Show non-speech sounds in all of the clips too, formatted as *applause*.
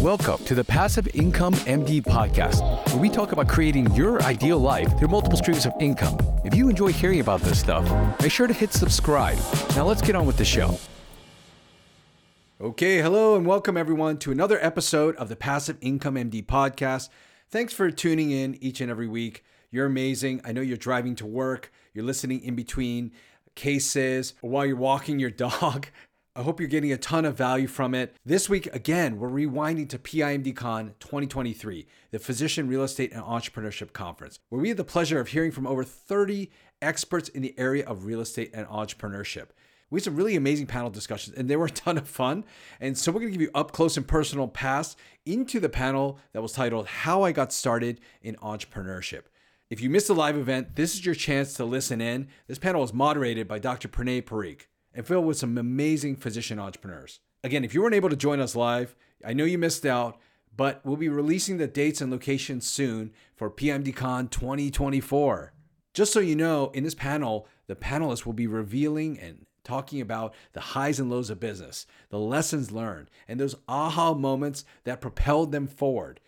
Welcome to the Passive Income MD podcast, where we talk about creating your ideal life through multiple streams of income. If you enjoy hearing about this stuff, make sure to hit subscribe. Now let's get on with the show. Okay, hello and welcome everyone to another episode of the Passive Income MD podcast. Thanks for tuning in each and every week. You're amazing. I know you're driving to work, you're listening in between cases, or while you're walking your *laughs* dog. I hope you're getting a ton of value from it. This week, again, we're rewinding to PIMDCon 2023, the Physician Real Estate and Entrepreneurship Conference, where we had the pleasure of hearing from over 30 experts in the area of real estate and entrepreneurship. We had some really amazing panel discussions, and they were a ton of fun. And so, we're going to give you up close and personal pass into the panel that was titled How I Got Started in Entrepreneurship. If you missed the live event, this is your chance to listen in. This panel was moderated by Dr. Pranay Parikh and filled with some amazing physician entrepreneurs. Again, if you weren't able to join us live, I know you missed out, but we'll be releasing the dates and locations soon for PIMDCon 2024. Just so you know, in this panel, the panelists will be revealing and talking about the highs and lows of business, the lessons learned, and those aha moments that propelled them forward.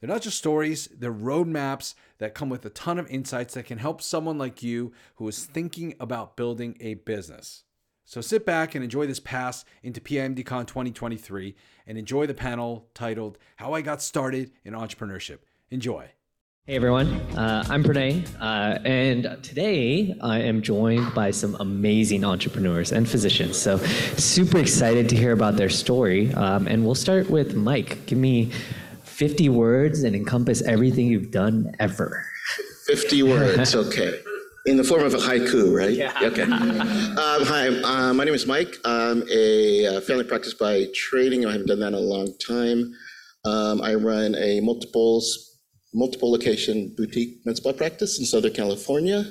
They're not just stories, they're roadmaps that come with a ton of insights that can help someone like you who is thinking about building a business. So sit back and enjoy this pass into PIMDCon 2023 and enjoy the panel titled How I Got Started in Entrepreneurship. Enjoy. Hey everyone, uh, I'm Pranay, uh, and today I am joined by some amazing entrepreneurs and physicians. So, super excited to hear about their story. Um, and we'll start with Mike. Give me 50 words and encompass everything you've done ever. 50 words, okay in the form of a haiku, right? Yeah. Okay. *laughs* Um, hi, uh, my name is Mike. I'm a uh, family practice by training. I haven't done that in a long time. Um, I run a multiples, multiple location boutique med spa practice in Southern California,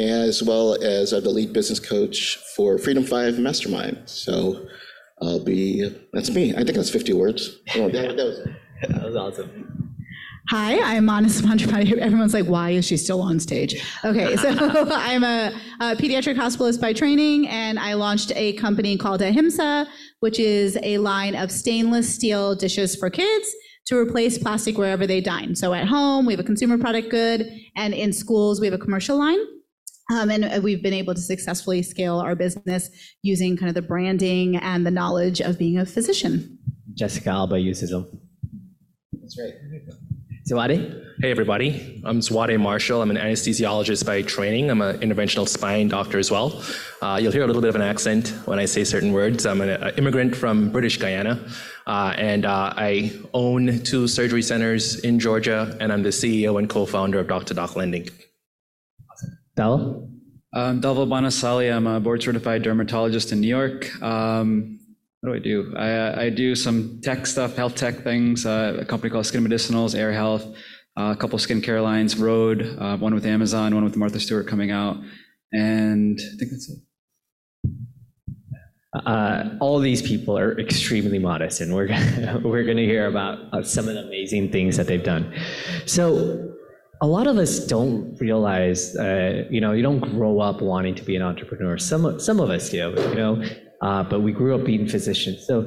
as well as I'm the lead business coach for Freedom Five Mastermind. So I'll be, that's me. I think that's 50 words. Oh, that, that was, *laughs* that was awesome. Hi, I'm Manas *laughs* Mantravadi. Everyone's like, why is she still on stage? Okay, so *laughs* *laughs* I'm a, a, pediatric hospitalist by training, and I launched a company called Ahimsa, which is a line of stainless steel dishes for kids to replace plastic wherever they dine. So at home, we have a consumer product good, and in schools, we have a commercial line. Um, and we've been able to successfully scale our business using kind of the branding and the knowledge of being a physician. Jessica Alba uses them. That's right. Zwade? Hey, everybody. I'm Zwade Marshall. I'm an anesthesiologist by training. I'm an interventional spine doctor as well. Uh, you'll hear a little bit of an accent when I say certain words. I'm an immigrant from British Guyana, uh, and uh, I own two surgery centers in Georgia, and I'm the CEO and co founder of Dr. Doc Lending. Dal? Um, Dhaval Bhanusali. I'm a board certified dermatologist in New York. Um, what do I do? I, I do some tech stuff, health tech things, uh, a company called Skin Medicinals, Air Health, uh, a couple skincare lines, Rhode, uh, one with Amazon, one with Martha Stewart coming out. And I think that's it. Uh, all these people are extremely modest, and we're gonna, *laughs* we're going to hear about uh, some of the amazing things that they've done. So, a lot of us don't realize, uh, you know, you don't grow up wanting to be an entrepreneur. Some some of us do, you know, uh, but we grew up being physicians. So,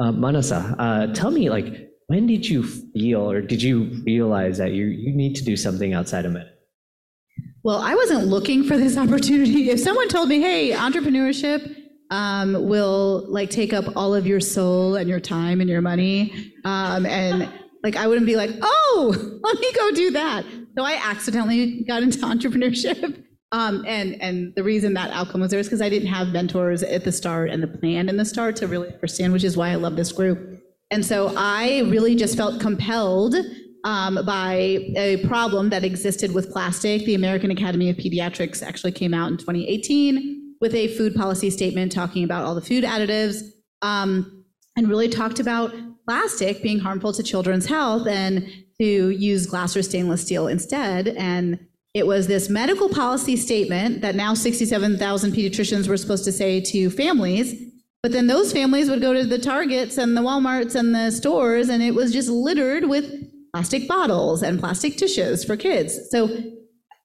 uh, Manasa, uh, tell me, like, when did you feel or did you realize that you, you need to do something outside of medicine? Well, I wasn't looking for this *laughs* opportunity. If someone told me, hey, entrepreneurship um, will like take up all of your soul and your time and your money, um, and like I wouldn't be like, oh, *laughs* let me go do that. So I accidentally got into *laughs* entrepreneurship. Um, and and the reason that outcome was there is because I didn't have mentors at the start and the plan in the start to really understand, which is why I love this group. And so I really just felt compelled um, by a problem that existed with plastic. The American Academy of Pediatrics actually came out in 2018 with a food policy statement talking about all the food additives um, and really talked about plastic being harmful to children's health and to use glass or stainless steel instead. And it was this medical policy statement that now 67,000 pediatricians were supposed to say to families. But then those families would go to the Targets and the Walmarts and the stores, and it was just littered with plastic bottles and plastic tissues for kids. So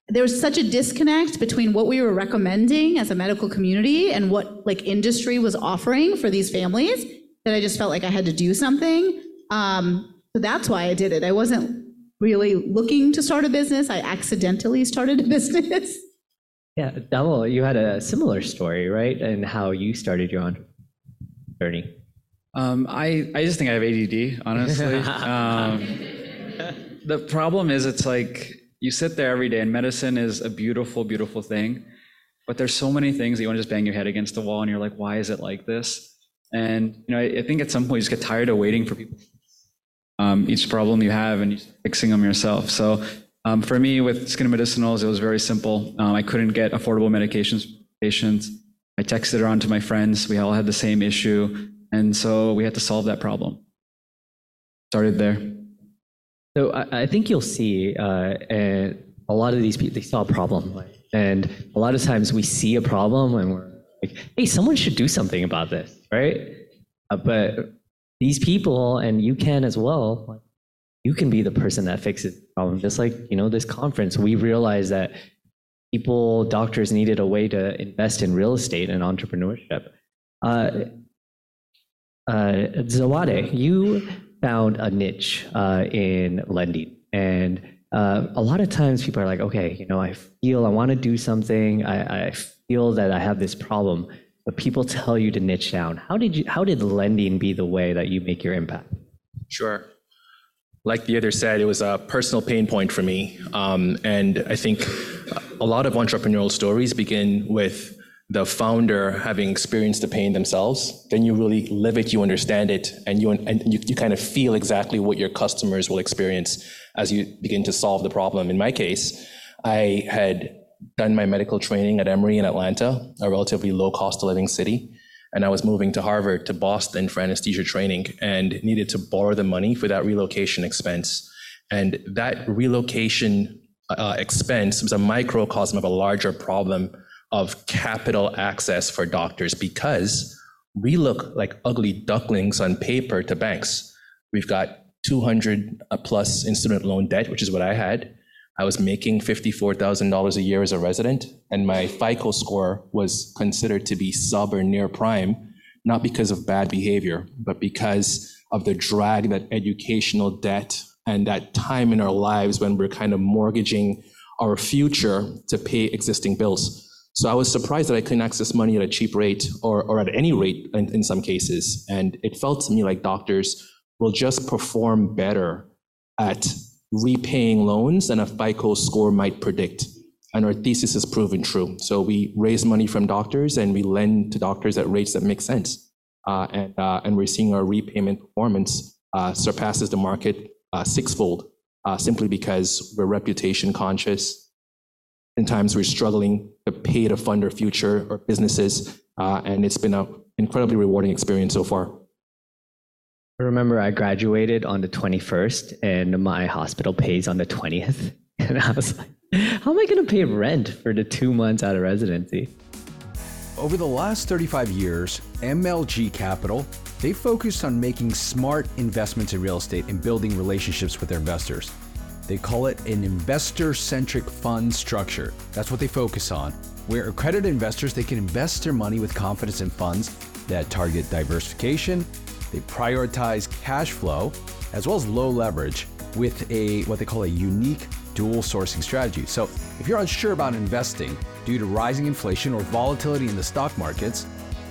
there was such a disconnect between what we were recommending as a medical community and what like industry was offering for these families that I just felt like I had to do something. Um, so that's why I did it. I wasn't really looking to start a business. I accidentally started a business. *laughs* Yeah, Dhaval, you had a similar story, right? And how you started your own journey. Um, I, I just think I have ADD, honestly. *laughs* um, the problem is, it's like you sit there every day, and medicine is a beautiful, beautiful thing. But there's so many things that you want to just bang your head against the wall, and you're like, why is it like this? And you know, I, I think at some point you just get tired of waiting for people. Um, each problem you have and fixing them yourself. So um, for me, with skin medicinals, it was very simple. Um, I couldn't get affordable medications for patients. I texted around to my friends. We all had the same issue. And so we had to solve that problem. Started there. So I, I think you'll see uh, and a lot of these people, they saw a problem. And a lot of times we see a problem and we're like, hey, someone should do something about this, right? Uh, but these people, and you can as well, you can be the person that fixes the problem. Just like, you know, this conference, we realized that people, doctors needed a way to invest in real estate and entrepreneurship. Uh, uh, Zwade, you found a niche uh, in lending. And uh, a lot of times people are like, okay, you know, I feel I want to do something. I, I feel that I have this problem, but people tell you to niche down. How did you? How did lending be the way that you make your impact? Sure. Like the other said, it was a personal pain point for me. Um, and I think a lot of entrepreneurial stories begin with the founder having experienced the pain themselves. Then you really live it, you understand it, and you, and you, you kind of feel exactly what your customers will experience as you begin to solve the problem. In my case, I had done my medical training at Emory in Atlanta, a relatively low cost of living city and I was moving to Harvard to Boston for anesthesia training and needed to borrow the money for that relocation expense. And that relocation uh, expense was a microcosm of a larger problem of capital access for doctors because we look like ugly ducklings on paper to banks. We've got 200 plus in student loan debt, which is what I had. I was making $54,000 a year as a resident, and my FICO score was considered to be sub or near prime, not because of bad behavior, but because of the drag that educational debt and that time in our lives when we're kind of mortgaging our future to pay existing bills. So I was surprised that I couldn't access money at a cheap rate or, or at any rate in, in some cases. And it felt to me like doctors will just perform better at repaying loans than a FICO score might predict. And our thesis is proven true. So we raise money from doctors and we lend to doctors at rates that make sense. Uh, and, uh, and we're seeing our repayment performance uh, surpasses the market uh, sixfold uh, simply because we're reputation conscious. In times we're struggling to pay to fund our future or businesses. Uh, and it's been an incredibly rewarding experience so far. Remember I graduated on the 21st and my hospital pays on the 20th. *laughs* And I was like, how am I going to pay rent for the two months out of residency? Over the last 35 years, MLG Capital, they focused on making smart investments in real estate and building relationships with their investors. They call it an investor-centric fund structure. That's what they focus on, where accredited investors they can invest their money with confidence in funds that target diversification, they prioritize cash flow as well as low leverage with a what they call a unique dual sourcing strategy. So, if you're unsure about investing due to rising inflation or volatility in the stock markets,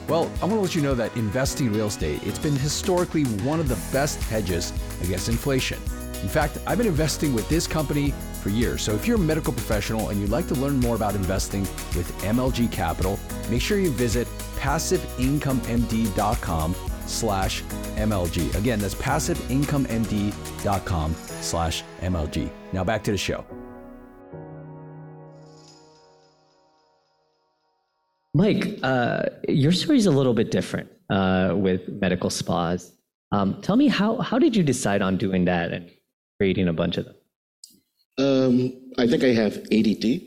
well, I want to let you know that investing in real estate, it's been historically one of the best hedges against inflation. In fact, I've been investing with this company for years. So if you're a medical professional and you'd like to learn more about investing with MLG Capital, make sure you visit passiveincomemd.com slash MLG. Again, that's passiveincomemd.com slash MLG. Now back to the show. Mike, uh, your story is a little bit different uh, with medical spas. Um, tell me how how did you decide on doing that and creating a bunch of them? Um, I think I have ADD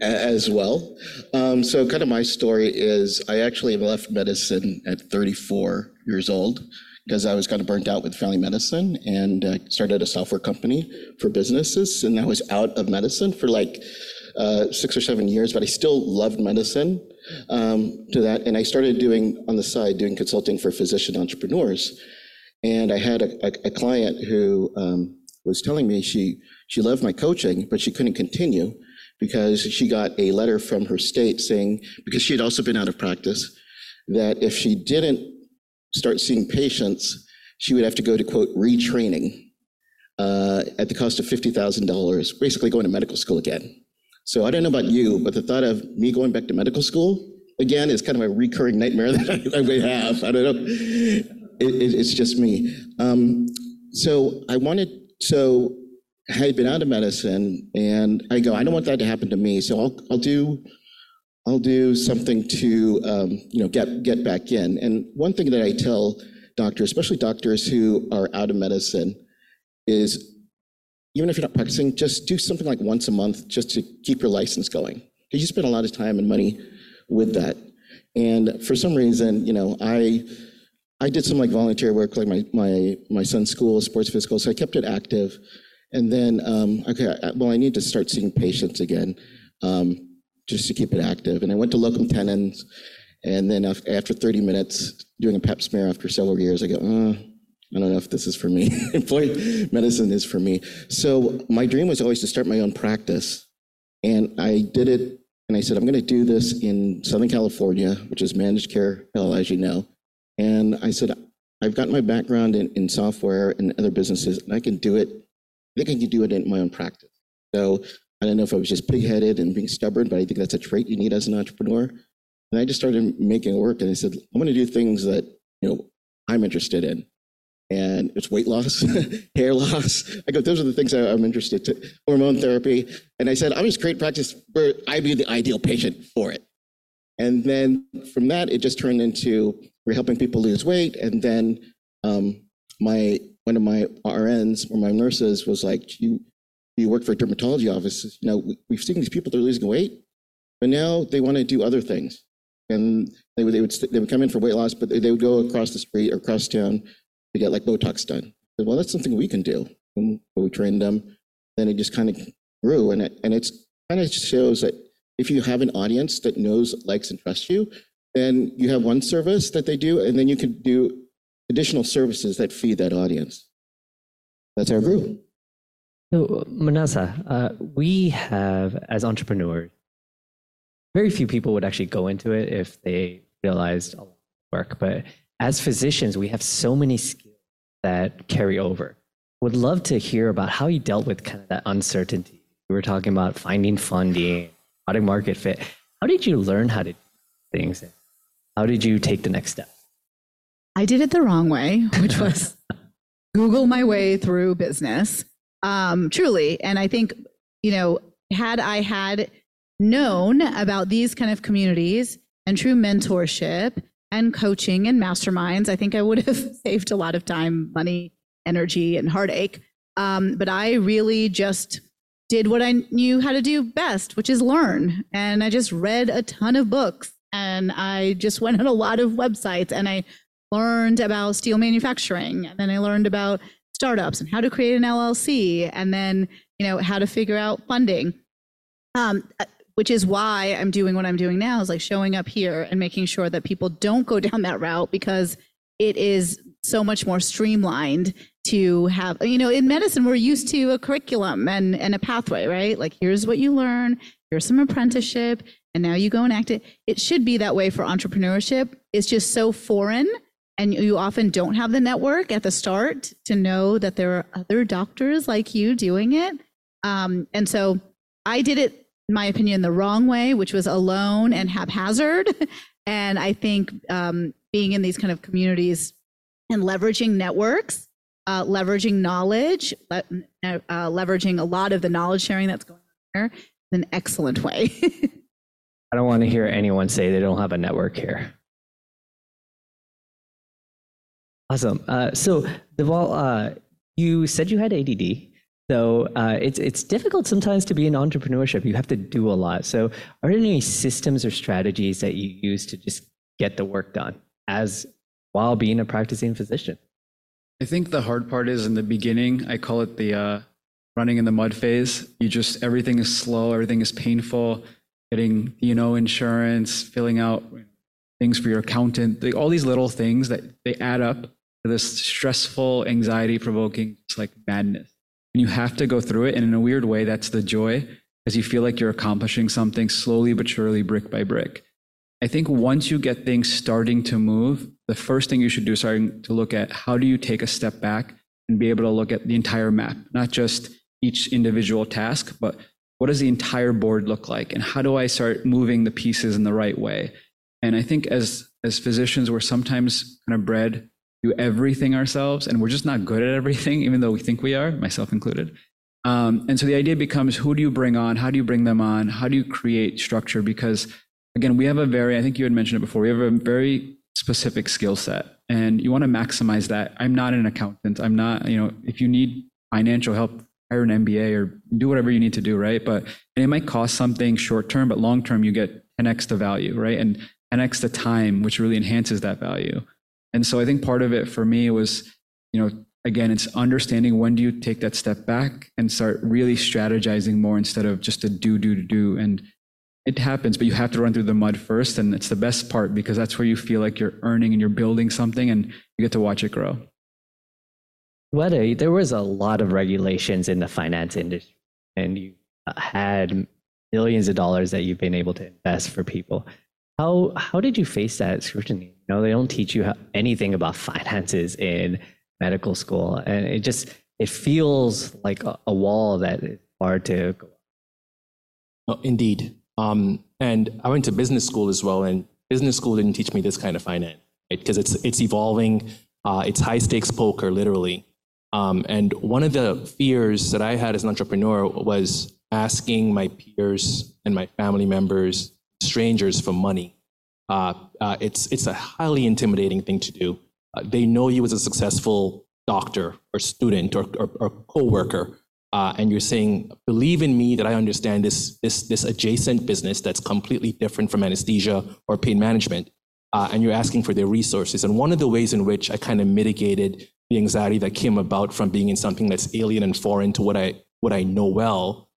as well. Um, so, kind of my story is I actually left medicine at 34 years old because I was kind of burnt out with family medicine and uh, started a software company for businesses. And I was out of medicine for like uh, six or seven years, but I still loved medicine um, to that. And I started doing on the side, doing consulting for physician entrepreneurs. And I had a, a, a client who um, was telling me she, she loved my coaching, but she couldn't continue because she got a letter from her state saying, because she had also been out of practice, that if she didn't start seeing patients, she would have to go to quote retraining uh, at the cost of $50,000, basically going to medical school again. So I don't know about you, but the thought of me going back to medical school again is kind of a recurring nightmare *laughs* that I, may have. I don't know. It, it, it's just me. Um, so I wanted, so had been out of medicine and I go, I don't want that to happen to me. So I'll, I'll do, I'll do something to, um, you know, get, get back in. And one thing that I tell doctors, especially doctors who are out of medicine, is even if you're not practicing, just do something like once a month just to keep your license going. Because you spend a lot of time and money with that. And for some reason, you know, I I did some like volunteer work, like my my my son's school, sports physical, so I kept it active. And then, um, okay, I, well, I need to start seeing patients again, um, just to keep it active. And I went to locum tenens, and then after 30 minutes doing a pap smear after several years, I go, uh, I don't know if this is for me. *laughs* Employee medicine is for me. So my dream was always to start my own practice. And I did it, and I said, I'm going to do this in Southern California, which is managed care, hell, as you know. And I said, I've got my background in, in software and other businesses, and I can do it. I think I can do it in my own practice. So I don't know if I was just pig-headed and being stubborn, but I think that's a trait you need as an entrepreneur. And I just started making it work, and I said, I'm going to do things that you know I'm interested in and it's weight loss, *laughs* hair loss. I go, those are the things I'm interested in. Hormone therapy. And I said, I'm just create practice where I'd be the ideal patient for it. And then from that, it just turned into we're helping people lose weight. And then um, my one of my RNs or my nurses was like, you you work for a dermatology office. You know, we, we've seen these people they're losing weight, but now they want to do other things. And they would, they would, they would come in for weight loss, but they, they would go across the street or across town to get like Botox done. Said, well, that's something we can do. And we trained them. Then it just kind of grew, and it and it's kind of shows that if you have an audience that knows, likes, and trusts you, then you have one service that they do, and then you can do additional services that feed that audience. That's our group. So, Manasa, uh, we have, as entrepreneurs, very few people would actually go into it if they realized a lot of work. But as physicians, we have so many skills that carry over. Would love to hear about how you dealt with kind of that uncertainty. We were talking about finding funding, product market fit. How did you learn how to do things? How did you take the next step? I did it the wrong way, which was *laughs* Google my way through business. Um, truly. And I think, you know, had I had known about these kind of communities and true mentorship and coaching and masterminds, I think I would have *laughs* saved a lot of time, money, energy, and heartache. Um, but I really just did what I knew how to do best, which is learn. And I just read a ton of books and I just went on a lot of websites and I learned about steel manufacturing. And then I learned about startups and how to create an LLC and then, you know, how to figure out funding. Um, which is why I'm doing what I'm doing now is like showing up here and making sure that people don't go *laughs* down that route because it is so much more streamlined to have you know in medicine we're used to a curriculum and and a pathway right like here's what you learn here's some apprenticeship and now you go and act it it should be that way for entrepreneurship it's just so foreign and you often don't have the network at the start to know that there are other doctors like you doing it um, and so i did it in my opinion, the wrong way, which was alone and haphazard. *laughs* and I think um, being in these kind of communities and leveraging networks, uh, leveraging knowledge, le- uh, leveraging a lot of the knowledge sharing that's going on here is an excellent way. *laughs* I don't want to hear anyone say they don't have a network here. Awesome. Uh, so, Dhaval, uh, you said you had ADD. So uh, it's it's difficult sometimes to be in entrepreneurship. You have to do a lot. So are there any systems or strategies that you use to just get the work done as while being a practicing physician? I think the hard part is in the beginning. I call it the uh, running in the mud phase. You just everything is slow, everything is painful. Getting you know insurance, filling out things for your accountant, all these little things that they add up this stressful, anxiety provoking, it's like madness. And you have to go through it. And in a weird way, that's the joy because you feel like you're accomplishing something slowly but surely, brick by brick. I think once you get things starting to move, the first thing you should do is starting to look at how do you take a step back and be able to look at the entire map, not just each individual task, but what does the entire board look like? And how do I start moving the pieces in the right way? And I think as as physicians, we're sometimes kind of bred do everything ourselves, and we're just not good at everything, even though we think we are, myself included. Um, and so the idea becomes who do you bring on? How do you bring them on? How do you create structure? Because again, we have a very, I think you had mentioned it before, we have a very specific skill set and you want to maximize that. I'm not an accountant. I'm not, you know, if you need financial help, hire an MBA or do whatever you need to do, right? But it might cost something short term, but long term, you get 10x the value, right? And 10x the time, which really enhances that value. And so I think part of it for me was, you know, again, it's understanding when do you take that step back and start really strategizing more instead of just a do, do, do, do. And it happens, but you have to run through the mud first. And it's the best part because that's where you feel like you're earning and you're building something and you get to watch it grow. Whether there was a lot of regulations in the finance industry and you uh, had millions of dollars that you've been able to invest for people. How, how did you face that scrutiny? Know, they don't teach you anything about finances in medical school. And it just, it feels like a, a wall that is hard to go. Oh, indeed. Um, and I went to business school as well, and business school didn't teach me this kind of finance, right? Because it's it's evolving. Uh, it's high stakes poker, literally. Um, and one of the fears that I had as an entrepreneur was asking my peers and my family members, strangers, for money. Uh, uh, it's it's a highly intimidating thing to do. Uh, they know you as a successful doctor or student or, or, or coworker, uh, and you're saying, believe in me that I understand this, this, this adjacent business that's completely different from anesthesia or pain management. Uh, and you're asking for their resources. And one of the ways in which I kind of mitigated the anxiety that came about from being in something that's alien and foreign to what I, what I know well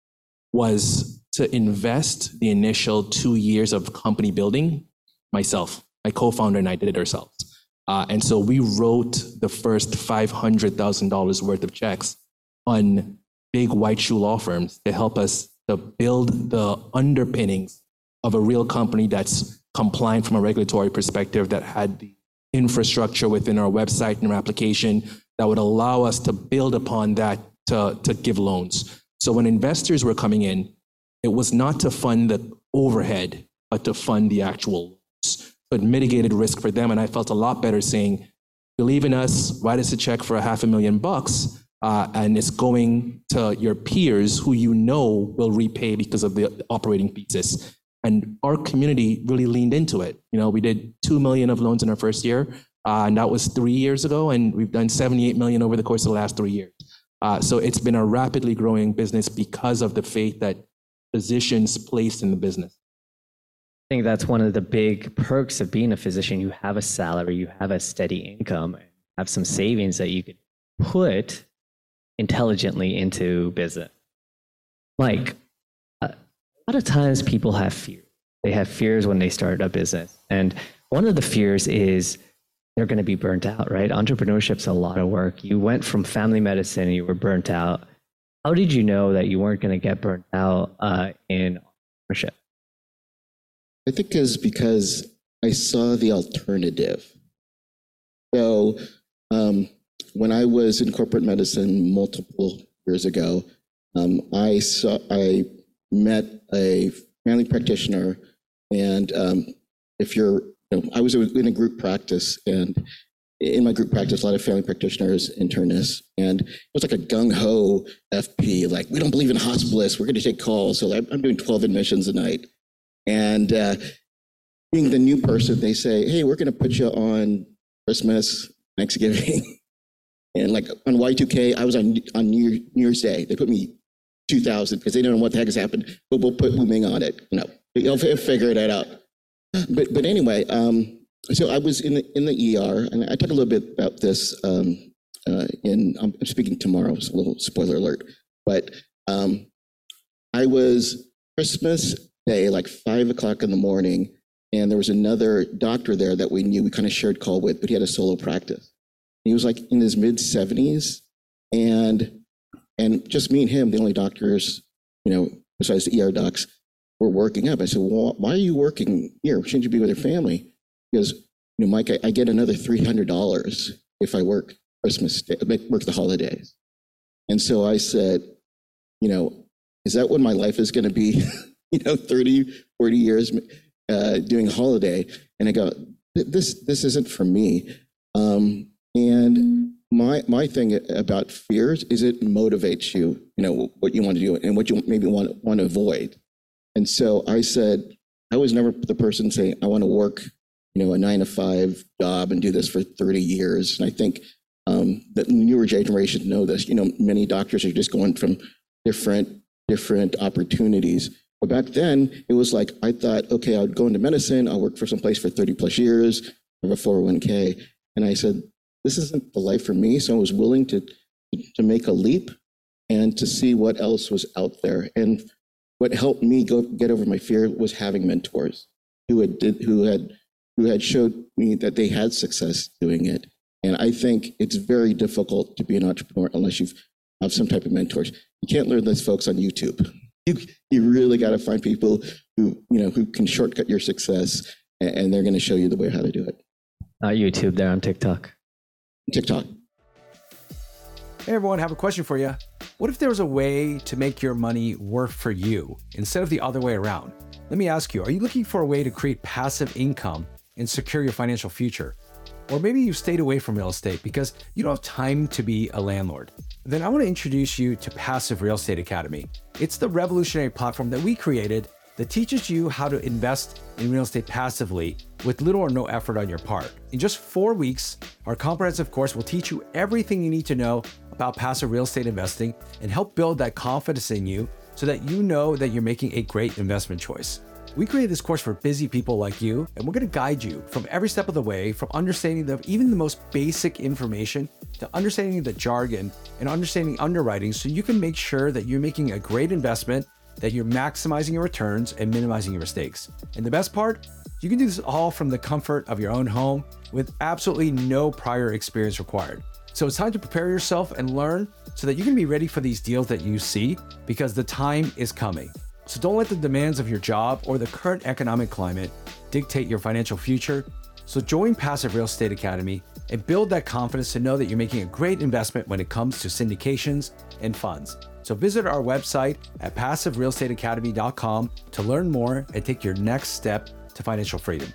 was to invest the initial two years of company building myself. My co founder and I did it ourselves. Uh, and so we wrote the first $500,000 worth of checks on big white shoe law firms to help us to build the underpinnings of a real company that's compliant from a regulatory perspective, that had the infrastructure within our website and our application that would allow us to build upon that to, to give loans. So when investors were coming in, it was not to fund the overhead, but to fund the actual but mitigated risk for them. And I felt a lot better saying, believe in us, write us a check for a half a million bucks, uh, and it's going to your peers who you know will repay because of the operating thesis. And our community really leaned into it. You know, we did two million of loans in our first year, uh, and that was three years ago, and we've done 78 million over the course of the last three years. Uh, so it's been a rapidly growing business because of the faith that physicians placed in the business. I think that's one of the big perks of being a physician. You have a salary, you have a steady income, have some savings that you could put intelligently into business. Like a lot of times people have fear. They have fears when they start a business. And one of the fears is they're going to be burnt out, right? Entrepreneurship's a lot of work. You went from family medicine and you were burnt out. How did you know that you weren't going to get burnt out uh, in entrepreneurship? I think is because I saw the alternative. So um, when I was in corporate medicine multiple years ago, um, I saw I met a family practitioner, and um, if you're, you know, I was in a group practice, and in my group practice, a lot of family practitioners, internists, and it was like a gung ho FP, like we don't believe in hospitalists, we're going to take calls. So I'm doing 12 admissions a night, and uh, being the new person, they say, hey, we're going to put you on Christmas, Thanksgiving. *laughs* and like on Y2K, I was on, on New, Year's Day. They put me 2000 because they don't know what the heck has happened, but we'll put Woo-Ming on it. You know, you'll figure that out. But, but anyway, um, so I was in the, in the ER, and I talk a little bit about this um, uh, in, I'm speaking tomorrow, so a little spoiler alert. But um, I was Christmas day, like five o'clock in the morning, and there was another doctor there that we knew we kind of shared call with, but he had a solo practice. He was like in his mid 70s. And and just me and him, the only doctors, you know, besides the ER docs, were working up. I said, well, why are you working here? Shouldn't you be with your family? Because, you know, Mike, I, I get another $300 if I work Christmas, Day, work the holidays. And so I said, you know, is that what my life is going to be? *laughs* *laughs* you know, 30, 40 years uh, doing holiday. And I go, this, this isn't for me. Um, and my, my thing about fears is it motivates you, you know, what you want to do and what you maybe want, want to avoid. And so I said, I was never the person saying, I want to work, you know, a nine to five job and do this for 30 years. And I think um, that newer generations know this. You know, many doctors are just going from different different opportunities. But back then, it was like I thought, okay, I'd go into medicine. I'll work for some place for 30 plus years, have a 401k. And I said, this isn't the life for me. So I was willing to to make a leap and to see what else was out there. And what helped me go get over my fear was having mentors who had did, who had who had showed me that they had success doing it. And I think it's very difficult to be an entrepreneur unless you've have some type of mentors. You can't learn this, folks, on YouTube. You, you really got to find people who you know who can shortcut your success, and, and they're going to show you the way how to do it. Not YouTube. They're on TikTok. TikTok. Hey everyone, have a question for you. What if there was a way to make your money work for you instead of the other way around? Let me ask you, are you looking for a way to create passive income and secure your financial future? Or maybe you've stayed away from real estate because you don't have time to be a landlord. Then I want to introduce you to Passive Real Estate Academy. It's the revolutionary platform that we created that teaches you how to invest in real estate passively with little or no effort on your part. In just four weeks, our comprehensive course will teach you everything you need to know about passive real estate investing and help build that confidence in you so that you know that you're making a great investment choice. We created this course for busy people like you, and we're going to guide you from every step of the way, from understanding the even the most basic information to understanding the jargon and understanding underwriting so you can make sure that you're making a great investment, that you're maximizing your returns and minimizing your mistakes. And the best part, you can do this all from the comfort of your own home with absolutely no prior experience required. So it's time to prepare yourself and learn so that you can be ready for these deals that you see because the time is coming. So don't let the demands of your job or the current economic climate dictate your financial future. So join Passive Real Estate Academy and build that confidence to know that you're making a great investment when it comes to syndications and funds. So visit our website at passiverealestateacademy.com to learn more and take your next step to financial freedom.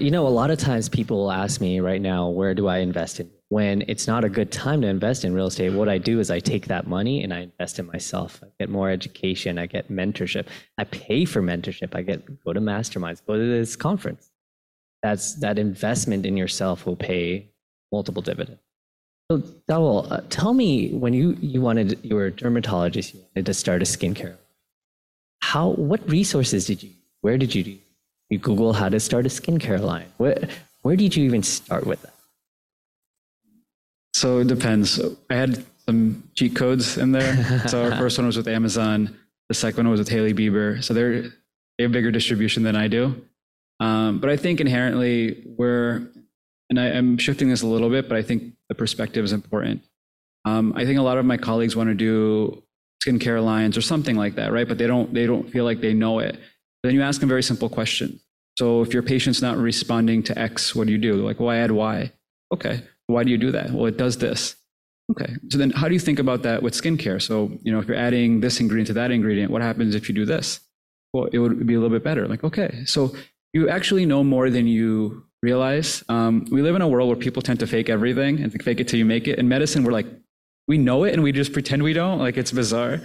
You know, a lot of times people ask me right now, where do I invest in? When it's not a good time to invest in real estate, what I do is I take that money and I invest in myself. I get more education, I get mentorship, I pay for mentorship, I get go to masterminds, go to this conference. That's that investment in yourself will pay multiple dividends. So Dhaval, uh, tell me when you you wanted you were a dermatologist, you wanted to start a skincare. How what resources did you where did you do you Google how to start a skincare line? Where where did you even start with that? So it depends. I had some cheat codes in there. *laughs* so our first one was with Amazon. The second one was with Hailey Bieber. So they're they have bigger distribution than I do. Um, but I think inherently we're, and I, am shifting this a little bit, but I think the perspective is important. Um, I think a lot of my colleagues want to do skincare lines or something like that, right? But they don't they don't feel like they know it. But then you ask them very simple questions. So if your patient's not responding to X, what do you do? They're like, well, I add Y. Okay. Why do you do that? Well, it does this. Okay. So then how do you think about that with skincare? So, you know, if you're adding this ingredient to that ingredient, what happens if you do this? Well, it would be a little bit better. Like, okay. So you actually know more than you realize. Um, we live in a world where people tend to fake everything and fake it till you make it. In medicine, we're like, we know it and we just pretend we don't. Like, it's bizarre.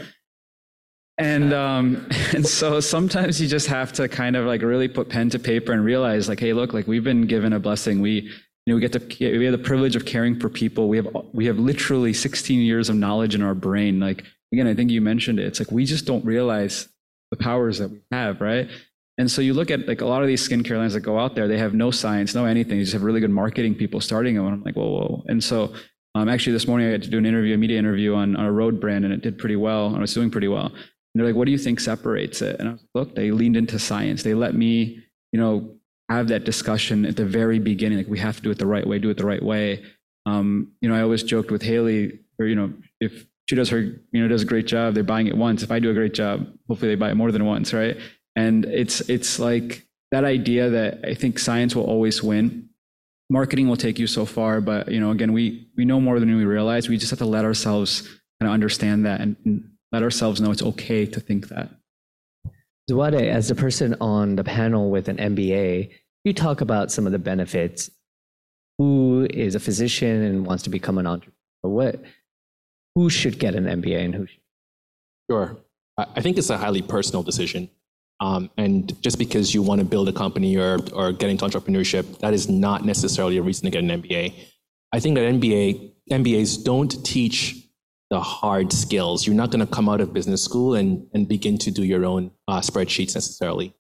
And um, *laughs* and so sometimes you just have to kind of like really put pen to paper and realize like, hey, look, like we've been given a blessing. We you know, we get to we have the privilege of caring for people. We have we have literally 16 years of knowledge in our brain. Like again, I think you mentioned it. It's like we just don't realize the powers that we have, right? And so you look at like a lot of these skincare lines that go out there, they have no science, no anything. They just have really good marketing people starting them. And I'm like, whoa, whoa. And so um, actually this morning I had to do an interview, a media interview on, on a Rhode brand, and it did pretty well. And I was doing pretty well. And they're like, what do you think separates it? And I was like, look, they leaned into science. They let me, you know, have that discussion at the very beginning. Like we have to do it the right way, do it the right way. Um, you know, I always joked with Hailey, or you know, if she does her, you know, does a great job, they're buying it once. If I do a great job, hopefully they buy it more than once, right? And it's it's like that idea that I think science will always win. Marketing will take you so far, but you know, again, we we know more than we realize. We just have to let ourselves kind of understand that and, and let ourselves know it's okay to think that. Zwade, as the person on the panel with an MBA, you talk about some of the benefits. Who is a physician and wants to become an entrepreneur? What, who should get an MBA and who should? Sure. I I think it's a highly personal decision. Um, and just because you want to build a company or, or get into entrepreneurship, that is not necessarily a reason to get an MBA. I think that MBA, MBAs don't teach the hard skills. You're not going to come out of business school and, and begin to do your own uh, spreadsheets necessarily,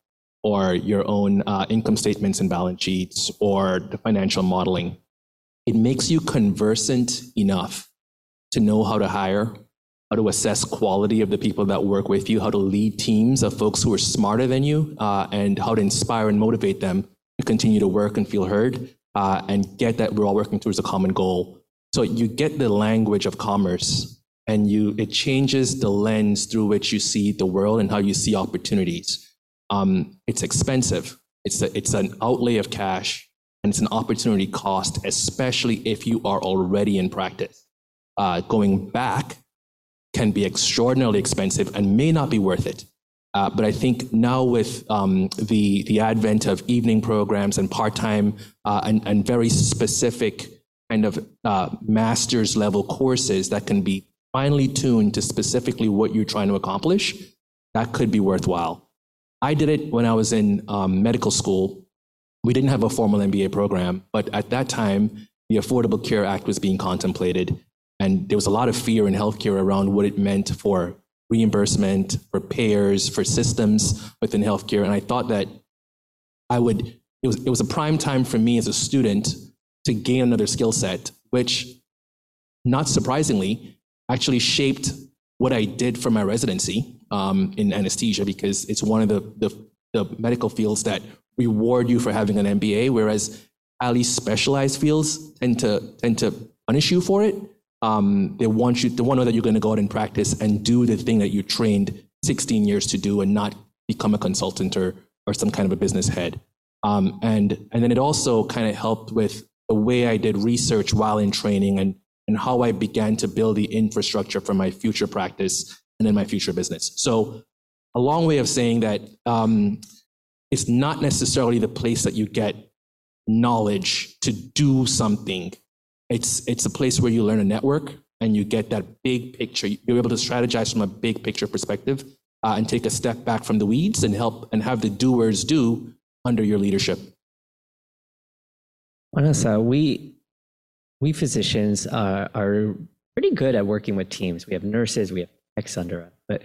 or your own uh, income statements and balance sheets, or the financial modeling. It makes you conversant enough to know how to hire, how to assess quality of the people that work with you, how to lead teams of folks who are smarter than you, uh, and how to inspire and motivate them to continue to work and feel heard uh, and get that we're all working towards a common goal. So you get the language of commerce and you it changes the lens through which you see the world and how you see opportunities. Um, it's expensive. It's, a, it's an outlay of cash and it's an opportunity cost, especially if you are already in practice. Uh, going back can be extraordinarily expensive and may not be worth it. Uh, but I think now with um, the the advent of evening programs and part time uh, and and very specific kind of uh, master's level courses that can be finely tuned to specifically what you're trying to accomplish, that could be worthwhile. I did it when I was in um, medical school. We didn't have a formal MBA program, but at that time, the Affordable Care Act was being contemplated. And there was a lot of fear in healthcare around what it meant for reimbursement, for payers, for systems within healthcare. And I thought that I would, it was, it was a prime time for me as a student to gain another skill set, which, not surprisingly, actually shaped what I did for my residency um, in anesthesia because it's one of the, the, the medical fields that reward you for having an MBA, whereas highly specialized fields tend to, tend to punish you for it. Um, they want you they want to know that you're going to go out and practice and do the thing that you trained 16 years to do and not become a consultant or or some kind of a business head. Um, and and then it also kind of helped with the way I did research while in training and and how I began to build the infrastructure for my future practice and then my future business so a long way of saying that um, it's not necessarily the place that you get knowledge to do something it's, it's a place where you learn a network and you get that big picture. You're able to strategize from a big picture perspective uh, and take a step back from the weeds and help and have the doers do under your leadership. Manasa, we, we physicians are, are pretty good at working with teams. We have nurses, we have techs under us, but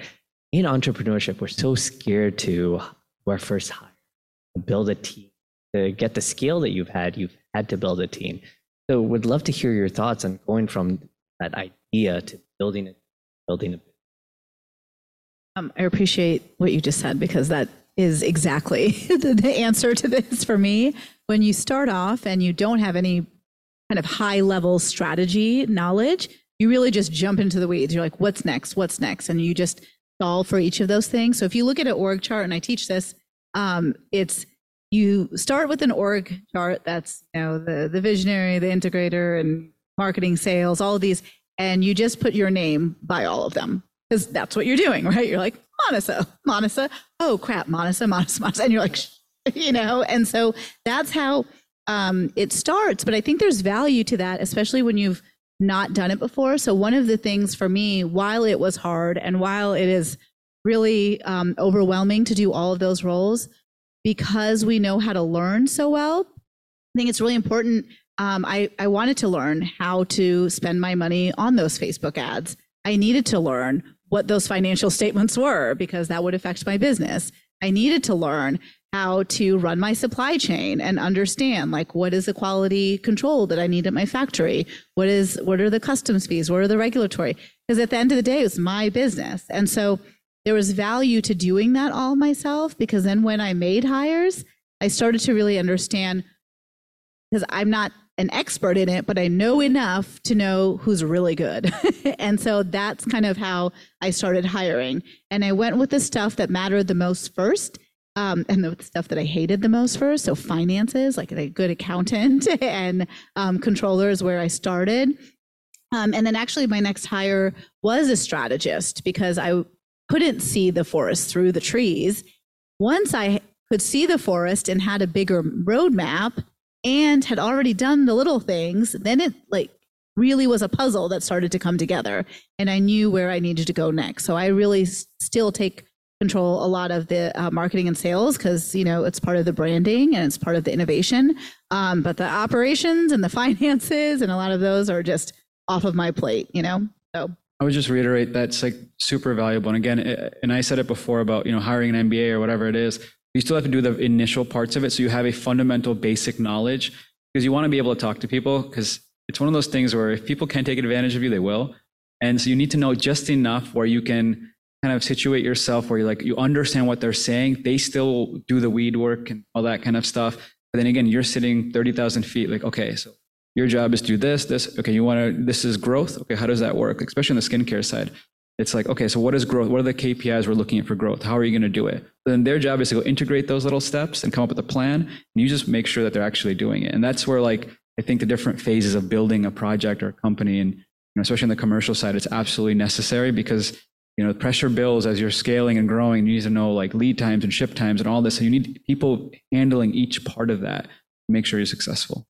in entrepreneurship, we're so scared to our first hire, build a team. To get the skill that you've had, you've had to build a team. So would love to hear your thoughts on going from that idea to building it, building it. Um, I appreciate what you just said because that is exactly *laughs* the, the answer to this for me. When you start off and you don't have any kind of high level strategy knowledge, you really just jump into the weeds. You're like, what's next? What's next? And you just solve for each of those things. So if you look at an org chart, and I teach this, um, it's you start with an org chart that's you know the the visionary, the integrator, and marketing, sales, all of these, and you just put your name by all of them because that's what you're doing, *laughs* right? You're like Manasa, Manasa. Oh crap, Manasa, Manasa, Manasa, and you're like, *laughs* you know, and so that's how um, it starts. But I think there's value to that, especially when you've not done it before. So one of the things for me, while it was hard and while it is really um, overwhelming to do all of those roles because we know how to learn so well, I think it's really important. Um, I, I wanted to learn how to spend my money on those Facebook ads. I needed to learn what those financial *laughs* statements were because that would affect my business. I needed to learn how to run my supply chain and understand like what is the quality control that I need at my factory? What is what are the customs fees? What are the regulatory? Because at the end of the day, it's my business. And so there was value to doing that all myself because then when I made hires, I started to really understand because I'm not an expert in it, but I know enough to know who's really good. *laughs* and so that's kind of how I started hiring. And I went with the stuff that mattered the most first. Um, and the stuff that I hated the most first, so finances, like a good accountant *laughs* and um, controller is where I started. Um, and then actually, my next hire was a strategist because I couldn't see the forest through the trees. Once I could see the forest and had a bigger roadmap and had already done the little things, then it like really was a puzzle that started to come together and I knew where I needed to go next. So I really s- still take control a lot of the uh, marketing and sales because you know it's part of the branding and it's part of the innovation um, but the operations and the *laughs* finances and a lot of those are just off of my plate you know so I would just reiterate that's like super valuable. And again, it- and I said it before about, you know, hiring an MBA or whatever it is, you still have to do the initial parts of it. So you have a fundamental basic knowledge because you want to be able to talk to people because it's one of those things where if people can take advantage of you, they will. And so you need to know just enough where you can kind of situate yourself where you're like, you understand what they're saying. They still do the weed work and all that kind of stuff. But then again, you're sitting 30,000 feet like, okay, so your job is to do this, this. Okay, you want to, this is growth. Okay, how does that work? Especially on the skincare side. It's like, okay, so what is growth? What are the KPIs we're looking at for growth? How are you going to do it? Then their job is to go integrate those little steps and come up with a plan. And you just make sure that they're actually doing it. And that's where, like, I think the different phases of building a project or a company, and you know, especially on the commercial side, it's absolutely necessary because you know pressure bills as you're scaling and growing. You need to know like lead times and ship times and all this. So you need people handling each part of that to make sure you're successful.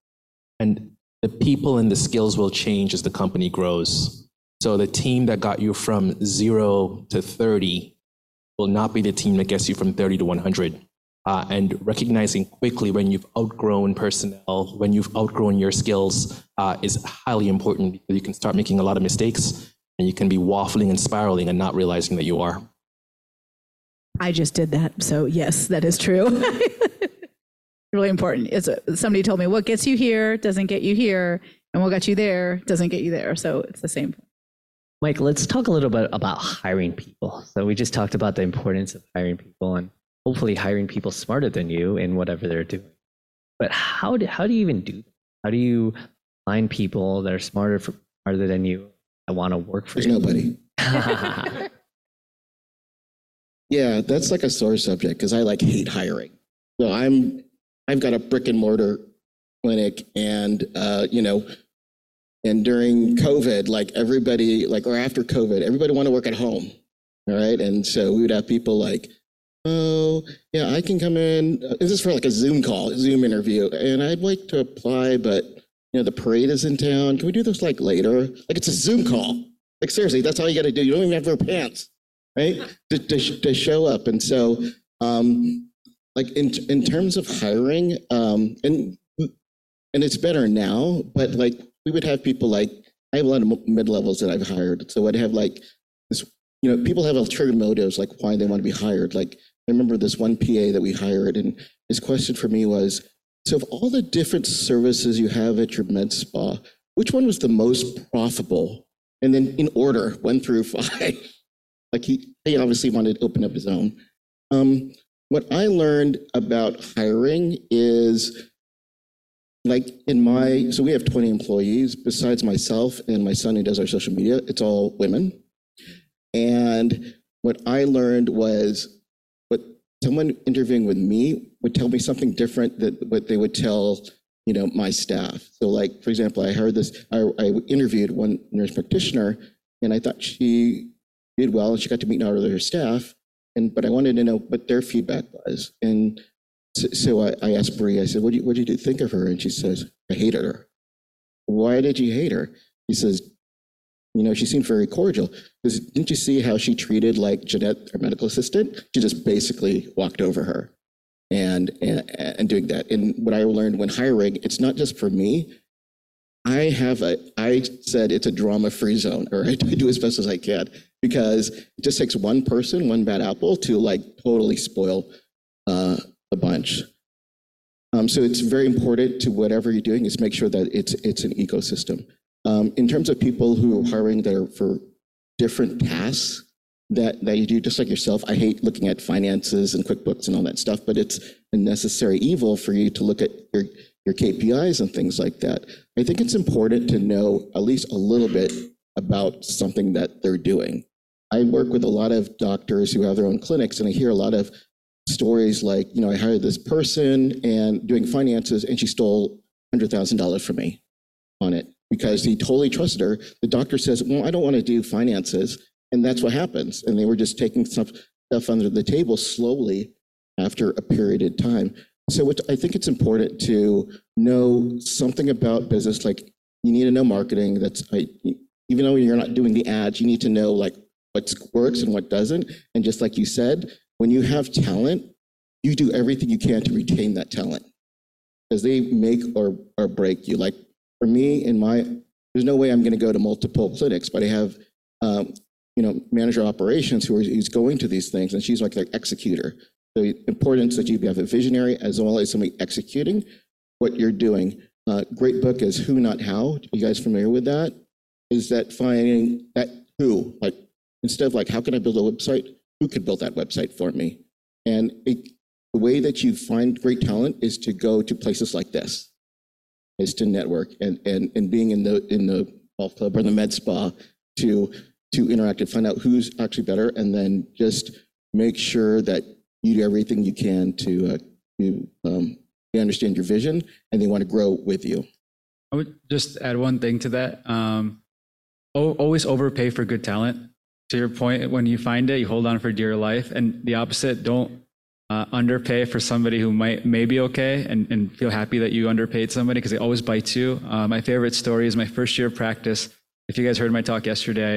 And the people and the skills will change as the company grows. So the team that got you from zero to 30 will not be the team that gets you from 30 to 100. Uh, and recognizing quickly when you've outgrown personnel, when you've outgrown your skills uh, is highly important because you can start making a lot of mistakes and you can be waffling and spiraling and not realizing that you are. I just did that. So yes, that is true. *laughs* really important. It's a, somebody told me what gets you here doesn't get you here, and what got you there doesn't get you there. So it's the same. Mike, let's talk a little bit about hiring people. So we just talked about the importance of hiring people and hopefully hiring people smarter than you in whatever they're doing. But how do, how do you even do that? How do you find people that are smarter, for, smarter than you that want to work for There's you? nobody. *laughs* Yeah, that's like a sore subject because I like hate hiring. So I'm, I've got a brick and mortar clinic and, uh, you know, and during COVID, like everybody, like, or after COVID, everybody want to work at home. All right. And so we would have people like, oh, yeah, I can come in. uh, This is for like a Zoom call, Zoom interview. And I'd like to apply, but, you know, the parade is in town. Can we do this like later? Like it's a Zoom call. Like seriously, that's all you got to do. You don't even have to wear pants right? To, to, to show up. And so, um, like in, in terms of hiring, um, and, and it's better now, but like we would have people like, I have a lot of mid levels that I've hired. So I'd have like this, you know, people have ulterior motives, like why they want to be hired. Like I remember this one PA that we hired and his question for me was, so of all the different services you have at your med spa, which one was the most profitable? And then in order, one through five. *laughs* Like he, he obviously wanted to open up his own. Um, what I learned about hiring is like in my, so we have 20 employees besides myself and my son who does our social media, it's all women. And what I learned was someone interviewing with me would tell me something different than what they would tell, you know, my staff. So like, for example, I heard this, I, I interviewed one nurse practitioner and I thought she did well and she got to meet all of her staff. And but I wanted to know what their feedback was. And so, so I, I asked Marie, I said, what do you what did you think of her? And she says, I hated her. Why did you hate her? He says, you know, she seemed very cordial. Because didn't you see how she treated like Jeanette, our medical assistant? She just basically walked over her and, and, and doing that. And what I learned when hiring, it's not just for me. I have a, I said it's a drama free zone, or *laughs* I do as best as I can because it just takes one person, one bad apple to like totally spoil uh, a bunch. Um, so it's very important to whatever you're doing is make sure that it's, it's an ecosystem. Um, in terms of people who are hiring that are for different tasks, that, that you do, just like yourself. I hate looking at finances and QuickBooks and all that stuff, but it's a necessary evil for you to look at your, your KPIs and things like that. I think it's important to know at least a little bit about something that they're doing. I work with a lot of doctors who have their own clinics, and I hear a lot of stories like, you know, I hired this person and doing finances, and she stole $100,000 from me on it because he totally trusted her. The doctor says, well, I don't want to do finances. And that's what happens. And they were just taking stuff, stuff under the table slowly after a period of time. So it, I think it's important to know something about business. Like you need to know marketing. That's I, even though you're not doing the ads, you need to know like what works and what doesn't. And just like you said, when you have talent, you do everything you can to retain that talent because they make or, or break you. Like for me, in my, there's no way I'm going to go to multiple clinics, but I have, um, you know, manager operations who's going to these things, and she's like the executor. The importance that you have a visionary as well as somebody executing what you're doing. Uh, great book is Who Not How. You guys familiar with that? Is that finding that who, like instead of like how can I build a website, who could build that website for me? And it, the way that you find great talent is to go to places like this, is to network and, and, and being in the, in the golf club or the med spa to, to interact and find out who's actually better and then just make sure that you do everything you can to, uh, to um, they understand your vision and they want to grow with you. I would just add one thing to that. Um, always overpay for good talent. To your point, when you find it, you hold on for dear life. And the opposite, don't uh, underpay for somebody who might may be okay and, and feel happy that you underpaid somebody because they always bite you. Uh, my favorite story is my first year of practice. If you guys heard my talk yesterday,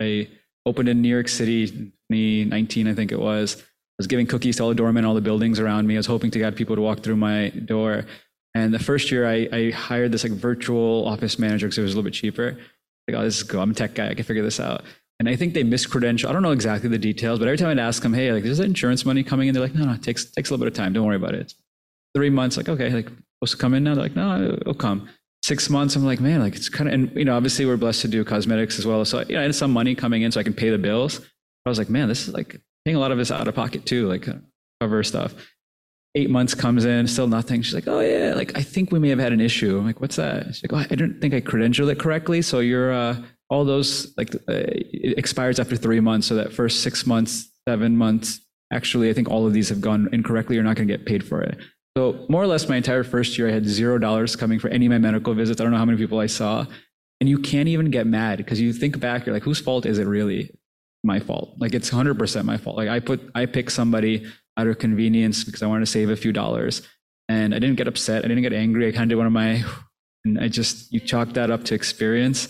I, I opened in New York City, 2019, I think it was. I was giving cookies to all the doormen, all the buildings around me. I was hoping to get people to walk through my door. And the first year, I, I hired this like virtual office manager because it was a little bit cheaper. Like, oh, this is cool. I'm a tech guy. I can figure this out. And I think they miscredential. I don't know exactly the details, but every time I'd ask them, hey, like, is there insurance money coming in? They're like, no, no, it takes, takes a little bit of time. Don't worry about it. Three months, like, okay, like, supposed to come in now? They're like, no, it'll come. Six months, I'm like, man, like, it's kind of, and, you know, obviously we're blessed to do cosmetics as well. So, you know, I had some money coming in so I can pay the bills. I was like, man, this is like paying a lot of this out of pocket too, like cover stuff. Eight months comes in, still nothing. She's like, oh, yeah, like, I think we may have had an issue. I'm like, what's that? She's like, oh, I didn't think I credentialed it correctly. So you're, uh, all those like uh, it expires after three months. So that first six months, seven months, actually, I think all of these have gone incorrectly. You're not going to get paid for it. So more or less, my entire first year, I had zero dollars coming for any of my medical visits. I don't know how many people I saw, and you can't even get mad because you think back, you're like, whose fault is it really? My fault. Like it's 100% my fault. Like I put, I picked somebody out of convenience because I wanted to save a few dollars, and I didn't get upset. I didn't get angry. I kind of did one of my, and I just you chalk that up to experience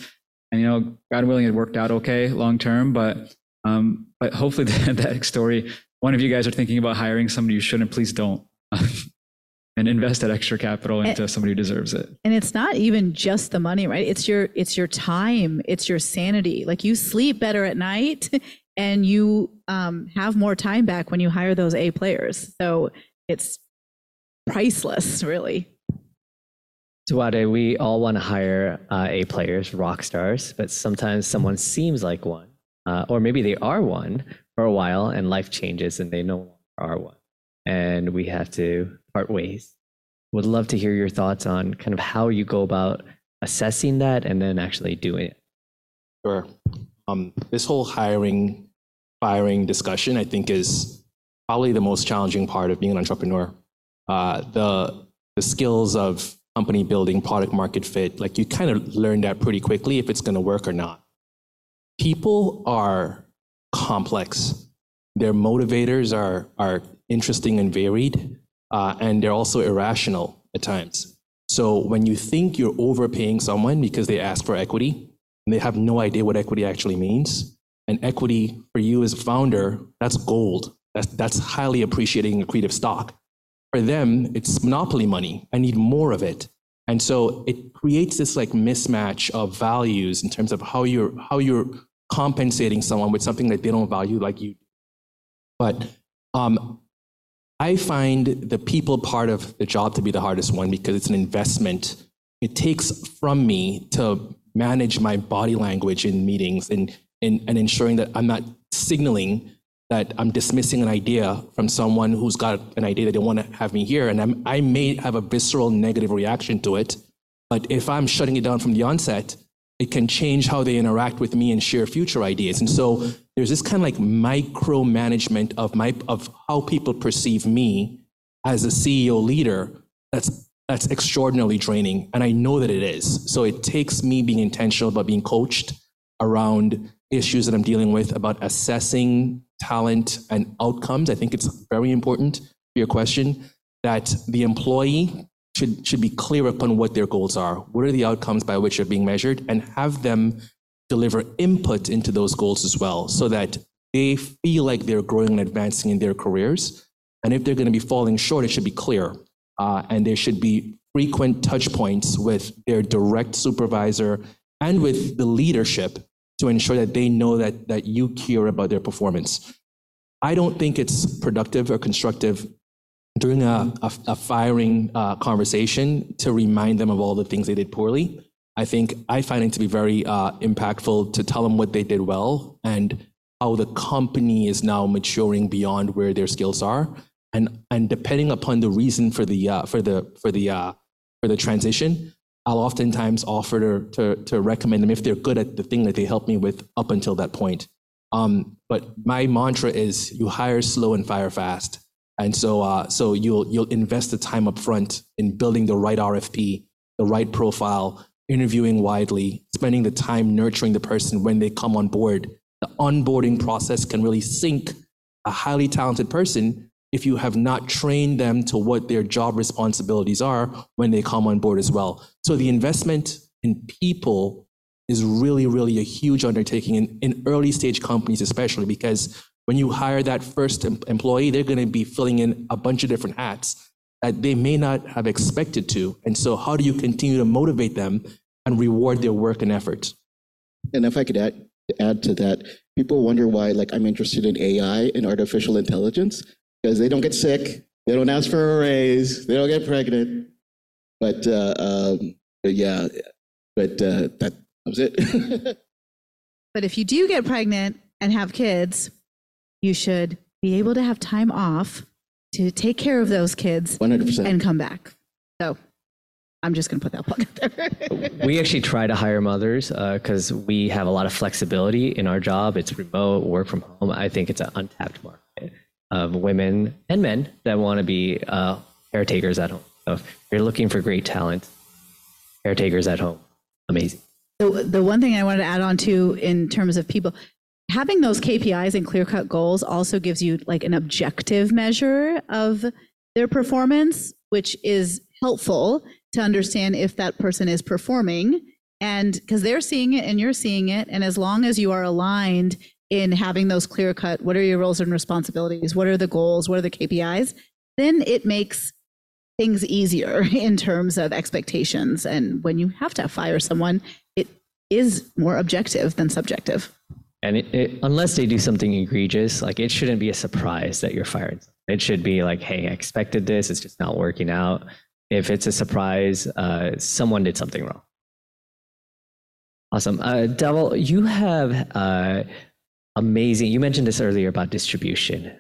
and you know, God willing, it worked out okay long term. But um, but hopefully *laughs* that, that story, one of you guys are thinking about hiring somebody you shouldn't. Please don't. *laughs* and invest that extra capital into and, somebody who deserves it. And it's not even just the money, right? It's your it's your time, it's your sanity. Like you sleep better at night, *laughs* and you um, have more time back when you hire those A players. So it's priceless, really. Zwade, we all want to hire uh, A players, rock stars, but sometimes someone seems like one, uh, or maybe they are one for a while and life changes and they no longer are one. And we have to part ways. Would love to hear your thoughts on kind of how you go about assessing that and then actually doing it. Sure. Um, this whole hiring, firing discussion, I think, is probably the most challenging part of being an entrepreneur. Uh, the the skills of company building, product market fit, like you kind of learn that pretty quickly if it's going to work or not. People are complex. Their motivators are, are interesting and varied, uh, and they're also irrational at times. So when you think you're overpaying someone because they ask for equity, and they have no idea what equity actually means, and equity for you as a founder, that's gold. That's, that's highly appreciating accretive stock. For them, it's monopoly money. I need more of it. And so it creates this like mismatch of values in terms of how you're how you're compensating someone with something that they don't value like you. But um, I find the people part of the job to be the hardest one because it's an investment. It takes from me to manage my body language in meetings and, and, and ensuring that I'm not signaling that I'm dismissing an idea from someone who's got an idea that they want to have me hear, and I'm, I may have a visceral negative reaction to it. But if I'm shutting it down from the onset, it can change how they interact with me and share future ideas. And so there's this kind of like micromanagement of my of how people perceive me as a CEO leader. That's that's extraordinarily draining, and I know that it is. So it takes me being intentional about being coached around issues that I'm dealing with, about assessing talent and outcomes. I think it's very important for your question that the employee should, should be clear upon what their goals are. What are the outcomes by which they're being measured and have them deliver input into those goals as well so that they feel like they're growing and advancing in their careers. And if they're going to be falling short, it should be clear. Uh, and there should be frequent touch points with their direct supervisor and with the leadership to ensure that they know that, that you care about their performance. I don't think it's productive or constructive during a, a, a firing uh, conversation to remind them of all the things they did poorly. I think I find it to be very uh, impactful to tell them what they did well and how the company is now maturing beyond where their skills are. And, and depending upon the reason for the, uh, for the, for the, uh, for the transition, I'll oftentimes offer to, to, to, recommend them if they're good at the thing that they helped me with up until that point. Um, but my mantra is you hire slow and fire fast. And so, uh, so you'll, you'll invest the time up front in building the right RFP, the right profile, interviewing widely, spending the time nurturing the person when they come on board. The onboarding process can really sink a highly talented person if you have not trained them to what their job responsibilities are when they come on board as well. So the investment in people is really, really a huge undertaking in, in early stage companies, especially because when you hire that first em- employee, they're going to be filling in a bunch of different hats that they may not have expected to. And so, how do you continue to motivate them and reward their work and effort? And if I could add, add to that, people wonder why, like, I'm interested in AI and artificial intelligence because they don't get sick, they don't ask for a raise, they don't get pregnant. But, uh, um, but yeah, but uh, that was it. *laughs* but if you do get pregnant and have kids, you should be able to have time off to take care of those kids 100%. and come back. So I'm just going to put that plug out there. *laughs* we actually try to hire mothers because uh, we have a lot of flexibility in our job. It's remote, work from home. I think it's an untapped market of women and men that want to be uh, caretakers at home. So if you're looking for great talent, caretakers at home, amazing. The, the one thing I wanted to add on to in terms of people, having those KPIs and clear cut goals also gives you like an objective measure of their performance, which is helpful to understand if that person is performing. And because they're seeing it and you're seeing it. And as long as you are aligned in having those clear cut, what are your roles and responsibilities? What are the goals? What are the KPIs? Then it makes things easier *laughs* in terms of expectations. And when you have to fire someone, it is more objective than subjective. And it, it, unless they do something egregious, like it shouldn't be a surprise that you're fired. It should be like, hey, I expected this. It's just not working out. If it's a surprise, uh, someone did something wrong. Awesome. Uh, Dhaval, you have uh, amazing. You mentioned this earlier about distribution,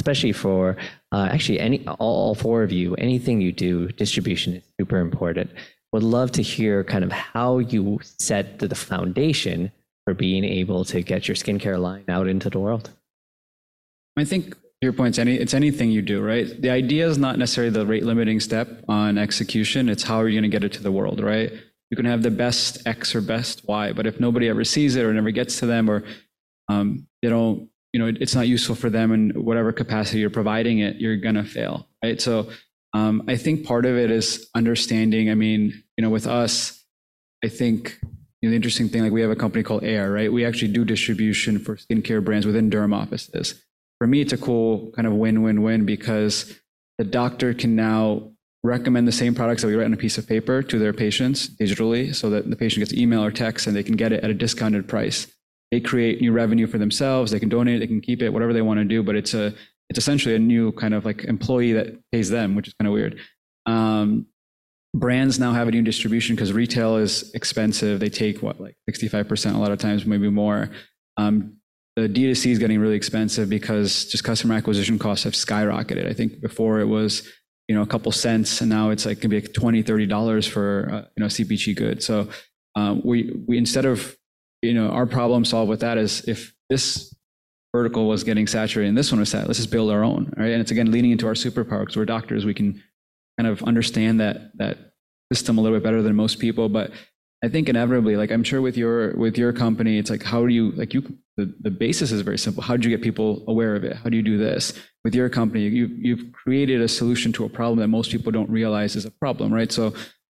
especially for uh, actually any all four of you. Anything you do, distribution is super important. Would love to hear kind of how you set the, the foundation for being able to get your skincare line out into the world. I think your point, any, it's anything you do, right? The idea is not necessarily the rate limiting step on execution. It's how are you going to get it to the world, right? You can have the best X or best Y, but if nobody ever sees it or never gets to them or um, they don't, you know, it's not useful for them in whatever capacity you're providing it, you're going to fail, right? So um, I think part of it is understanding. I mean, you know, with us, I think you know, the interesting thing, like we have a company called Air, right? We actually do distribution for skincare brands within derm offices. For me, it's a cool kind of win-win-win because the doctor can now recommend the same products that we write on a piece of paper to their patients digitally so that the patient gets email or text and they can get it at a discounted price they create new revenue for themselves. They can donate, they can keep it, whatever they want to do. But it's a it's essentially a new kind of like employee that pays them, which is kind of weird. Um, brands now have a new distribution because retail is expensive. They take what like 65% a lot of times, maybe more. Um, the D2C is getting really expensive because just customer acquisition costs have skyrocketed. I think before it was, you know, a couple cents, and now it's like can be like 20 30 dollars for uh, you know CPG good. So um, we we instead of you know our problem solved with that is if this vertical was getting saturated and this one was set, let's just build our own, right? And it's again leaning into our superpower because we're doctors, we can kind of understand that that system a little bit better than most people, but I think inevitably, like I'm sure with your with your company, it's like how do you like you the, the basis is very simple. How do you get people aware of it? How do you do this? With your company, you you've created a solution to a problem that most people don't realize is a problem, right? So,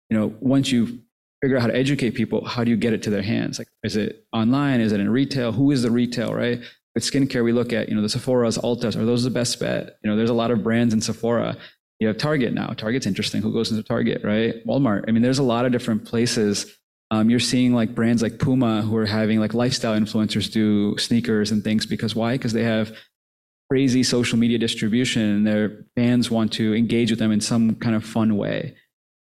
you know, once you figure out how to educate people, how do you get it to their hands? Like is it online? Is it in retail? Who is the retail, right? With skincare, we look at, you know, the Sephora's, Ultas, are those the best bet? You know, there's a lot of brands in Sephora. You have Target now. Target's interesting. Who goes into Target, right? Walmart. I mean, there's a lot of different places um, you're seeing like brands like Puma who are having like lifestyle influencers do sneakers and things because why? Because they have crazy social media distribution and their fans want to engage with them in some kind of fun way.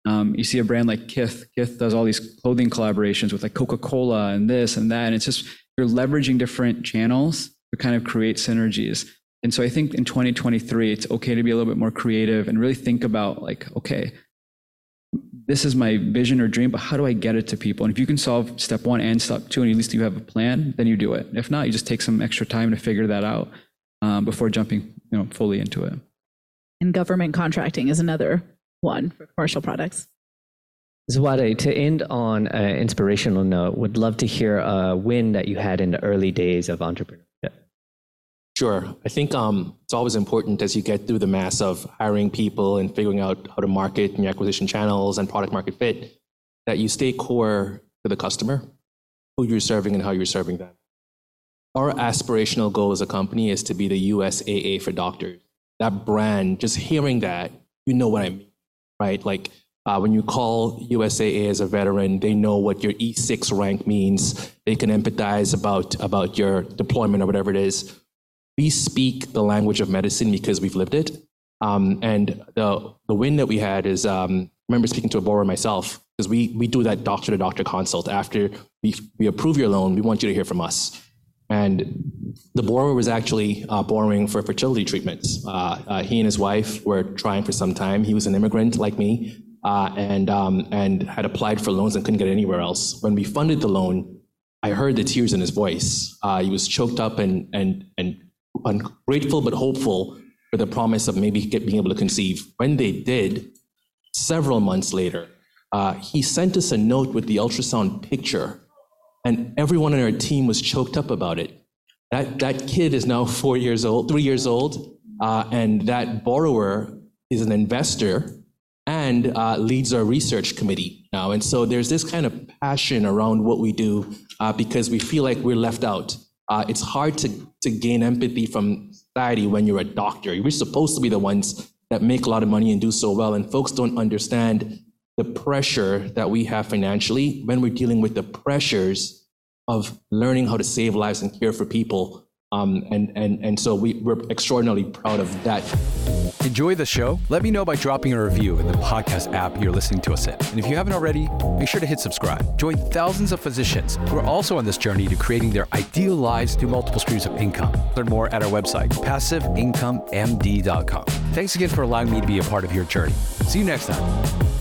Um, you see a brand like Kith. Kith does all these clothing collaborations with like Coca-Cola and this and that. And it's just you're leveraging different channels to kind of create synergies. And so I think in 2023, it's okay to be a little bit more creative and really think about like, okay, this is my vision or dream, but how do I get it to people? And if you can solve step one and step two, and at least you have a plan, then you do it. If not, you just take some extra time to figure that out um, before jumping, you know, fully into it. And government contracting is another one for commercial products. Zwade, to end on an inspirational note, would love to hear a win that you had in the early days of entrepreneurship. Sure. I think um, it's always important as you get through the mass of hiring people and figuring out how to market and your acquisition channels and product market fit, that you stay core to the customer, who you're serving and how you're serving them. Our aspirational goal as a company is to be the USAA for doctors. That brand, just hearing that, you know what I mean, right? Like uh, when you call USAA as a veteran, they know what your E6 rank means. They can empathize about, about your deployment or whatever it is we speak the language of medicine because we've lived it. Um, and the the win that we had is um, I remember speaking to a borrower myself because we we do that doctor to doctor consult after we we approve your loan. We want you to hear from us. And the borrower was actually uh, borrowing for fertility treatments. Uh, uh, he and his wife were trying for some time. He was an immigrant like me, uh, and um, and had applied for loans and couldn't get anywhere else. When we funded the loan, I heard the tears in his voice. Uh, he was choked up and and and ungrateful but hopeful for the promise of maybe get, being able to conceive. When they did, several months later, uh, he sent us a note with the ultrasound picture, and everyone on our team was choked up about it. That, that kid is now four years old, three years old, uh, and that borrower is an investor and uh, leads our research committee now. And so there's this kind of passion around what we do uh, because we feel like we're left out. Uh, it's hard to, to gain empathy from society when you're a doctor. You're supposed to be the ones that make a lot of money and do so well, and folks don't understand the pressure that we have financially when we're dealing with the pressures of learning how to save lives and care for people. Um, and, and, and so we, we're extraordinarily proud of that. Enjoy the show? Let me know by dropping a review in the podcast app you're listening to us in. And if you haven't already, make sure to hit subscribe. Join thousands of physicians who are also on this journey to creating their ideal lives through multiple streams of income. Learn more at our website, passiveincomemd.com. Thanks again for allowing me to be a part of your journey. See you next time.